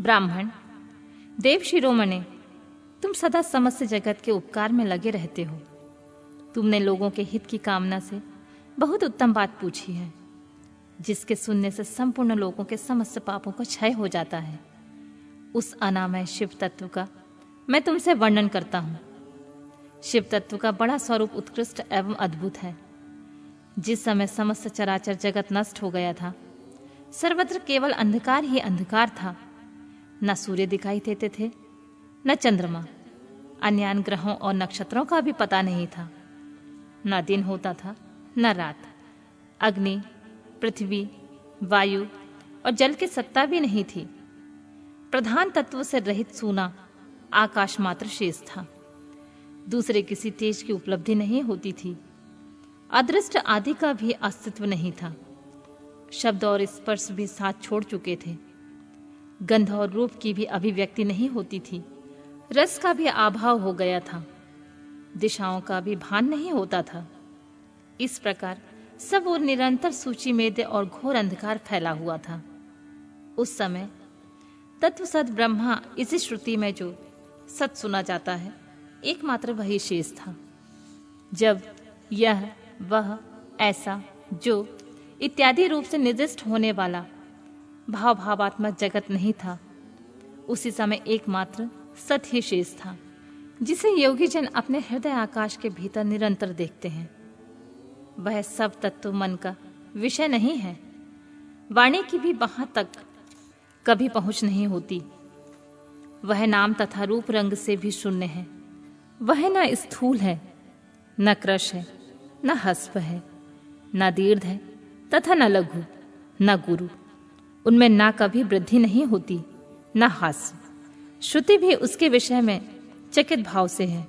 ब्राह्मण, देव शिरोमणे, तुम सदा समस्त जगत के उपकार में लगे रहते हो। तुमने लोगों के हित की कामना से बहुत उत्तम बात पूछी है, जिसके सुनने से संपूर्ण लोगों के समस्त पापों का क्षय हो जाता है। उस अनामय शिव तत्व का मैं तुमसे वर्णन करता हूँ। शिव तत्व का बड़ा स्वरूप उत्कृष्ट एवं अद्भुत है। जिस समय समस्त चराचर जगत नष्ट हो गया था, सर्वत्र केवल अंधकार ही अंधकार था। न सूर्य दिखाई देते थे, न चंद्रमा। अन्य ग्रहों और नक्षत्रों का भी पता नहीं था। न दिन होता था, न रात। अग्नि, पृथ्वी, वायु और जल की सत्ता भी नहीं थी। प्रधान तत्व से रहित सूना आकाश मात्र शेष था। दूसरे किसी तेज की उपलब्धि नहीं होती थी। अदृष्ट आदि का भी अस्तित्व नहीं था। शब्द और स्पर्श भी साथ छोड़ चुके थे। गंध और रूप की भी अभिव्यक्ति नहीं होती थी। रस का भी अभाव हो गया था। दिशाओं का भी भान नहीं होता था। इस प्रकार सब और निरंतर सूची में और घोर अंधकार फैला हुआ था। उस समय तत्व सद ब्रह्मा इसी श्रुति में जो सत सुना जाता है, एकमात्र वही शेष था। जब यह, वह, ऐसा, जो इत्यादि रूप से निर्दिष्ट होने वाला भाव भावात्मक जगत नहीं था। उसी समय एकमात्र सत ही शेष था, जिसे योगी जन अपने हृदय आकाश के भीतर निरंतर देखते हैं। वह सब तत्व मन का विषय नहीं है। वाणी की भी वहाँ तक कभी पहुँच नहीं होती। वह नाम तथा रूप रंग से भी शून्य है। वह न स्थूल है, न क्रश है, न हस्प है, न दीर्घ है तथा न लघु, न गुरु। उनमें ना कभी वृद्धि नहीं होती, न हास्य। श्रुति भी उसके विषय में चकित भाव से है।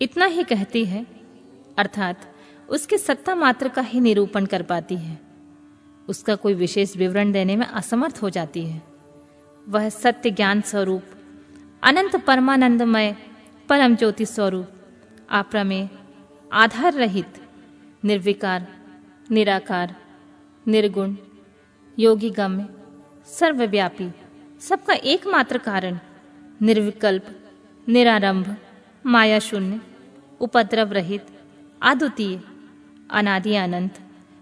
इतना ही कहती है, अर्थात उसकी सत्ता मात्र का ही निरूपण कर पाती है। उसका कोई विशेष विवरण देने में असमर्थ हो जाती है। वह सत्य ज्ञान स्वरूप, अनंत परमानंदमय परम ज्योति स्वरूप, आप्रमेय, आधार रहित, निर्विकार, निराकार, निर्गुण, योगी गम्य सर्वव्यापी, सबका एकमात्र कारण, निर्विकल्प, निरारंभ माया शून्य उपद्रव रहित, अद्वितीय, अनादि अनंत,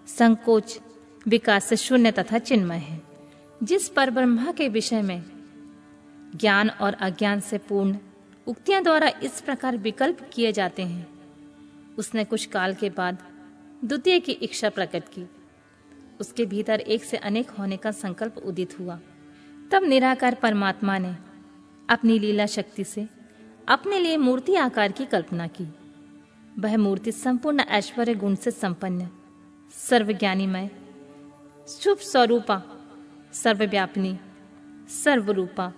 संकोच, विकास शून्य तथा चिन्मय है। जिस पर ब्रह्मा के विषय में ज्ञान और अज्ञान से पूर्ण उक्तियाँ द्वारा इस प्रकार विकल्प किए जाते हैं, उसने कुछ काल के बाद द्वितीय की इच्छा प्रकट की। उसके भीतर एक से अनेक होने का संकल्प उदित हुआ। तब निराकार परमात्मा ने अपनी लीला शक्ति से अपने लिए मूर्ति आकार की कल्पना की। वह मूर्ति संपूर्ण ऐश्वर्य गुण से संपन्न, सर्वज्ञानीमय, शुभ स्वरूपा, सर्वव्यापिनी, सर्वरूपा,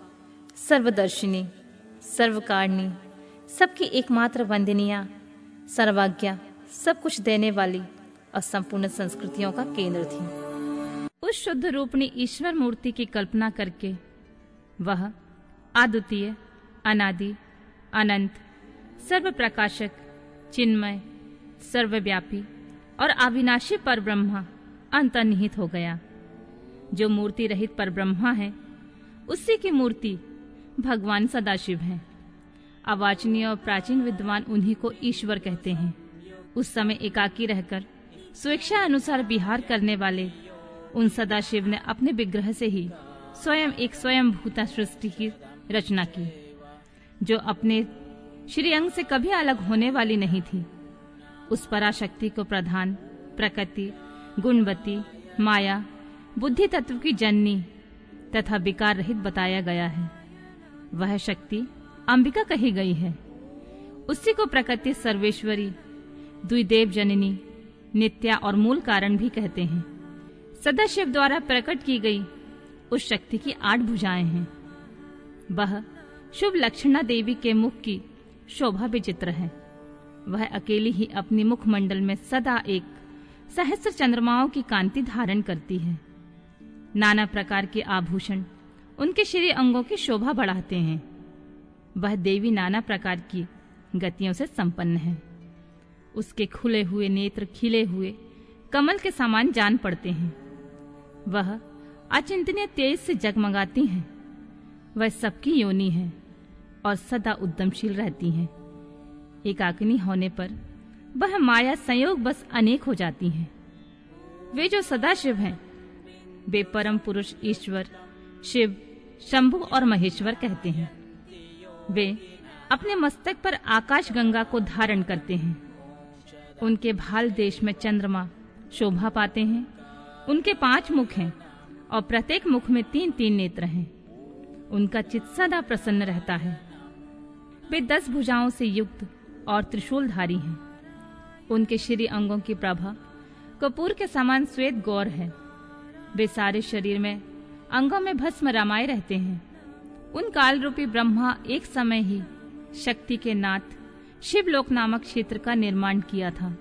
सर्वदर्शिनी, सर्वकारिणी, सबकी एकमात्र वंदनिया, सर्वाज्ञा, सब कुछ देने वाली और संपूर्ण संस्कृतियों का केंद्र थी। उस शुद्ध रूपणी ईश्वर मूर्ति की कल्पना करके वह अद्वितीय, अनादि, अनंत सर्व प्रकाशक चिन्मय, सर्वव्यापी और अविनाशी पर ब्रह्मा अंतर्निहित हो गया। जो मूर्ति रहित पर ब्रह्मा है, उसी की मूर्ति भगवान सदाशिव है। अवाचनीय और प्राचीन विद्वान उन्हीं को ईश्वर कहते हैं। उस समय एकाकी रहकर स्वेच्छा अनुसार विहार करने वाले। उन सदाशिव ने अपने विग्रह से ही स्वयं एक स्वयं भूता सृष्टि की रचना की, जो अपने श्री अंग से कभी अलग होने वाली नहीं थी। उस पराशक्ति को प्रधान, प्रकृति गुणवती माया बुद्धि तत्व की जननी तथा विकार रहित बताया गया है। वह शक्ति अंबिका कही गई है। उसी को प्रकृति सर्वेश्वरी, द्विदेव जननी नित्या और मूल कारण भी कहते हैं। सदाशिव द्वारा प्रकट की गई उस शक्ति की आठ भुजाएँ हैं। वह शुभ लक्षणा देवी के मुख की शोभा विचित्र है। वह अकेली ही अपनी मुखमंडल में सदा एक सहस्र चंद्रमाओं की कांति धारण करती है। नाना प्रकार के आभूषण उनके श्री अंगों की शोभा बढ़ाते हैं। वह देवी नाना प्रकार की गतियों से संपन्न है। उसके खुले हुए नेत्र खिले हुए कमल के समान जान पड़ते हैं। वह अचिंतनीय तेज से जगमगाती हैं। वह सबकी योनि है और सदा उद्यमशील रहती हैं। एकाग्नि होने पर वह माया संयोग बस अनेक हो जाती हैं। वे जो सदा शिव हैं, वे परम पुरुष ईश्वर, शिव, शंभु और महेश्वर कहते हैं। वे अपने मस्तक पर आकाश गंगा को धारण करते हैं। उनके भाल देश में चंद्रमा, शोभा पाते हैं। उनके पाँच मुख हैं और प्रत्येक मुख में तीन तीन नेत्र हैं। उनका चित सदा प्रसन्न रहता है। वे दस भुजाओं से युक्त और त्रिशूलधारी हैं। उनके श्री अंगों की प्रभा कपूर के समान श्वेत गौर है। वे सारे शरीर में, अंगों में भस्म रमाए रहते हैं। उन काल रूपी ब्रह्मा एक समय ही शक्ति के नाथ शिवलोक नामक क्षेत्र का निर्माण किया था।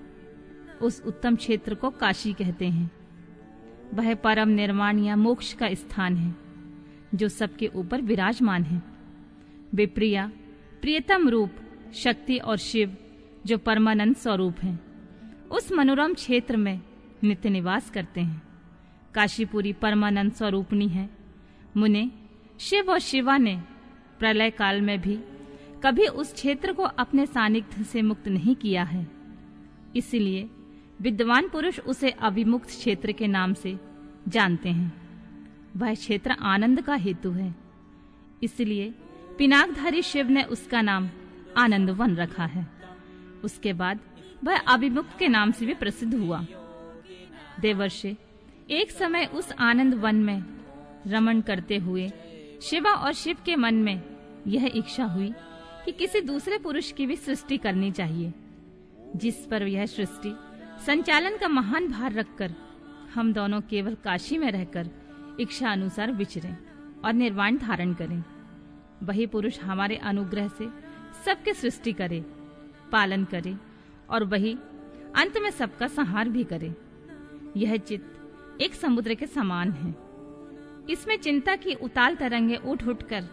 उस उत्तम क्षेत्र को काशी कहते हैं। वह परम निर्माण या मोक्ष का स्थान है, जो सबके ऊपर विराजमान है। वे प्रिया, प्रियतम रूप, शक्ति और शिव, जो परमानंद स्वरूप हैं, उस मनोरम क्षेत्र में नित्य निवास करते हैं। काशीपुरी परमानंद स्वरूपणी है। मुने, शिव और शिवा ने प्रलय काल में भी कभी उस क्षेत्र को अपने सानिध्य से मुक्त नहीं किया है। इसलिए विद्वान पुरुष उसे अभिमुक्त क्षेत्र के नाम से जानते हैं। वह क्षेत्र आनंद का हेतु है। इसलिए पिनाकधारी शिव ने उसका नाम आनंद वन रखा है। उसके बाद वह अभिमुक्त के नाम से भी प्रसिद्ध हुआ। देवर्षे, एक समय उस आनंद वन में रमन करते हुए शिवा और शिव के मन में यह इच्छा हुई कि किसी दूसरे पुरुष की भी सृष्टि करनी चाहिए। जिस पर यह सृष्टि, संचालन का महान भार रखकर हम दोनों केवल काशी में रहकर इच्छा अनुसार विचरें और निर्वाण धारण करें। वही पुरुष हमारे अनुग्रह से सबके सृष्टि करे, पालन करे और वही अंत में सबका संहार भी करे। यह चित्त एक समुद्र के समान है। इसमें चिंता की उताल तरंगे उठ उठ कर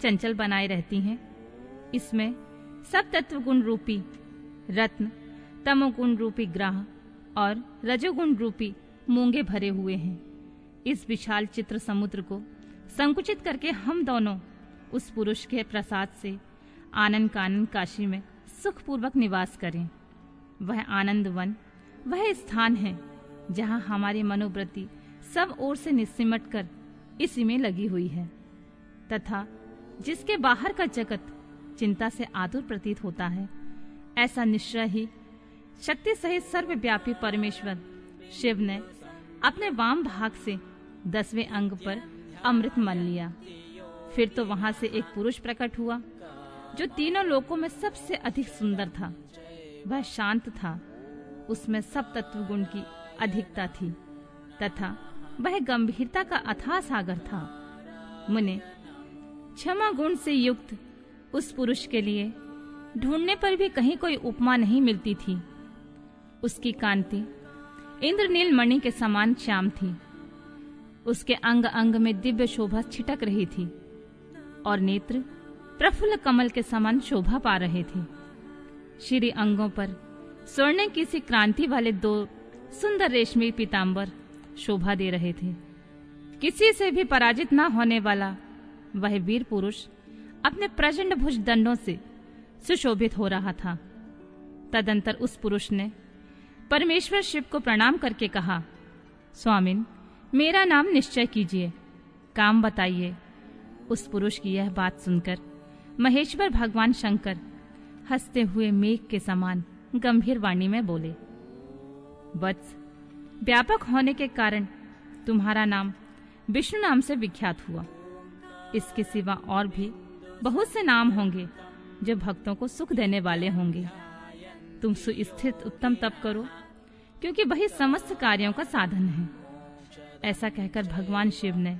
चंचल बनाए रहती हैं। इसमें सब तत्व गुण रूपी रत्न, तमोगुण रूपी ग्राह और रजोगुण रूपी मूँगे भरे हुए हैं। इस विशाल चित्र समुद्र को संकुचित करके हम दोनों उस पुरुष के प्रसाद से आनंद कानन काशी में सुखपूर्वक निवास करें। वह आनंद वन वह स्थान है जहाँ हमारी मनोवृत्ति सब ओर से निस्सिमट कर इसी में लगी हुई है तथा जिसके बाहर का जगत चिंता से आतुर प्रतीत होता है। ऐसा निश्चय ही शक्ति सहित सर्वव्यापी परमेश्वर शिव ने अपने वाम भाग से दसवें अंग पर अमृत मन लिया। फिर तो वहाँ से एक पुरुष प्रकट हुआ, जो तीनों लोकों में सबसे अधिक सुंदर था। वह शांत था। उसमें सब तत्व गुण की अधिकता थी, तथा वह गंभीरता का अथाह सागर था। मुने क्षमा गुण से युक्त उस पुरुष के लिए। ढूँढने पर भी कहीं कोई उपमा नहीं मिलती थी। उसकी कांति, इंद्रनील मणि के समान श्याम थी। उसके अंग अंग में दिव्य शोभा छिटक रही थी और नेत्र प्रफुल्ल कमल के समान शोभा पा रहे थे। श्री अंगों पर स्वर्ण की सी क्रांति वाले दो सुंदर रेशमी पीताम्बर शोभा दे रहे थे। किसी से भी पराजित न होने वाला वह वीर पुरुष अपने प्रचंड भुज दंडों से सुशोभित हो रहा था। तदंतर उस पुरुष ने परमेश्वर शिव को प्रणाम करके कहा, स्वामिन, मेरा नाम निश्चय कीजिए। काम बताइए। उस पुरुष की यह बात सुनकर महेश्वर भगवान शंकर हँसते हुए मेघ के समान गंभीर वाणी में बोले वत्स व्यापक होने के कारण तुम्हारा नाम विष्णु नाम से विख्यात हुआ। इसके सिवा और भी बहुत से नाम होंगे जो भक्तों को सुख देने वाले होंगे। तुम सुस्थित उत्तम तप करो, क्योंकि वही समस्त कार्यों का साधन है। ऐसा कहकर भगवान शिव ने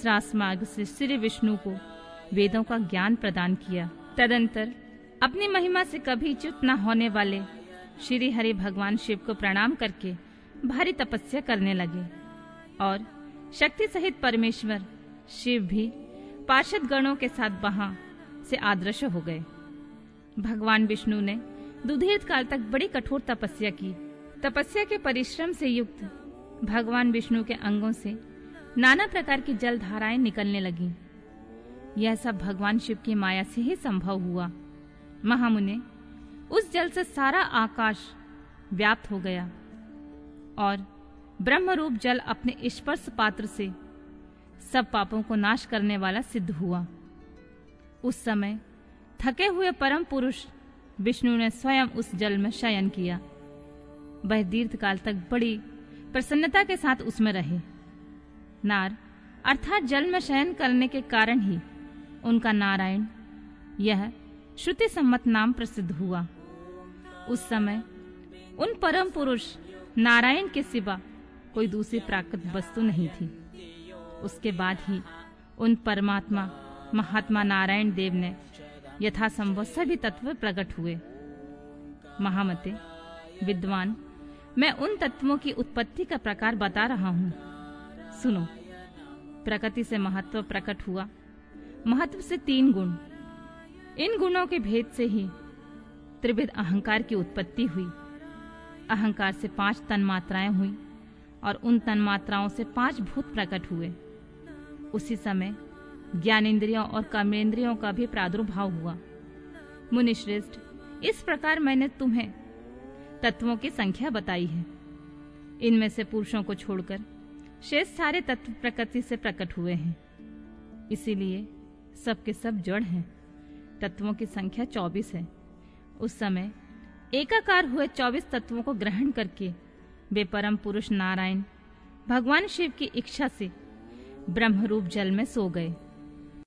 श्रास मार्ग से श्री विष्णु को वेदों का ज्ञान प्रदान किया। तदंतर अपनी महिमा से कभी च्युत न होने वाले श्री हरि भगवान शिव को प्रणाम करके भारी तपस्या करने लगे और शक्ति सहित परमेश्वर शिव भी पार्षद गणों के साथ वहाँ से आदर्श हो गए। भगवान विष्णु ने दुधीर काल तक बड़ी कठोर तपस्या की। तपस्या के परिश्रम से युक्त भगवान विष्णु के अंगों से नाना प्रकार की जल धाराएँ निकलने लगी। यह सब भगवान शिव की माया से ही संभव हुआ। महामुने, उस जल से सारा आकाश व्याप्त हो गया और ब्रह्मरूप जल अपने स्पर्श पात्र से सब पापों को नाश करने वाला सिद्ध हुआ। उस समय थके हुए परम पुरुष विष्णु ने स्वयं उस जल में शयन किया। वह दीर्घ काल तक बड़ी प्रसन्नता के साथ उसमें रहे। नार अर्थात जल में शयन करने के कारण ही उनका नारायण यह श्रुति सम्मत नाम प्रसिद्ध हुआ। उस समय उन परम पुरुष नारायण के सिवा कोई दूसरी प्राकृत वस्तु नहीं थी। उसके बाद ही उन परमात्मा, महात्मा नारायण देव ने यथासंभव सभी तत्व प्रकट हुए। महामते, विद्वान, मैं उन तत्वों की उत्पत्ति का प्रकार बता रहा हूँ। सुनो, प्रकृति से महत्व प्रकट हुआ। महत्व से तीन गुण। इन गुणों के भेद से ही त्रिविध अहंकार की उत्पत्ति हुई। अहंकार से पाँच तन्मात्राएँ हुई और उन तन्मात्राओं से पाँच भूत प्रकट हुए। उसी समय ज्ञानेन्द्रियों और कर्मेंद्रियों का भी प्रादुर्भाव हुआ। मुनिश्रेष्ठ, इस प्रकार मैंने तुम्हें तत्वों की संख्या बताई है। इनमें से पुरुषों को छोड़कर शेष सारे तत्व प्रकृति से प्रकट हुए हैं। इसीलिए सबके सब जड़ हैं। तत्वों की संख्या चौबीस है। उस समय एकाकार हुए चौबीस तत्वों को ग्रहण करके वे परम पुरुष नारायण, भगवान शिव की इच्छा से ब्रह्मरूप जल में सो गए।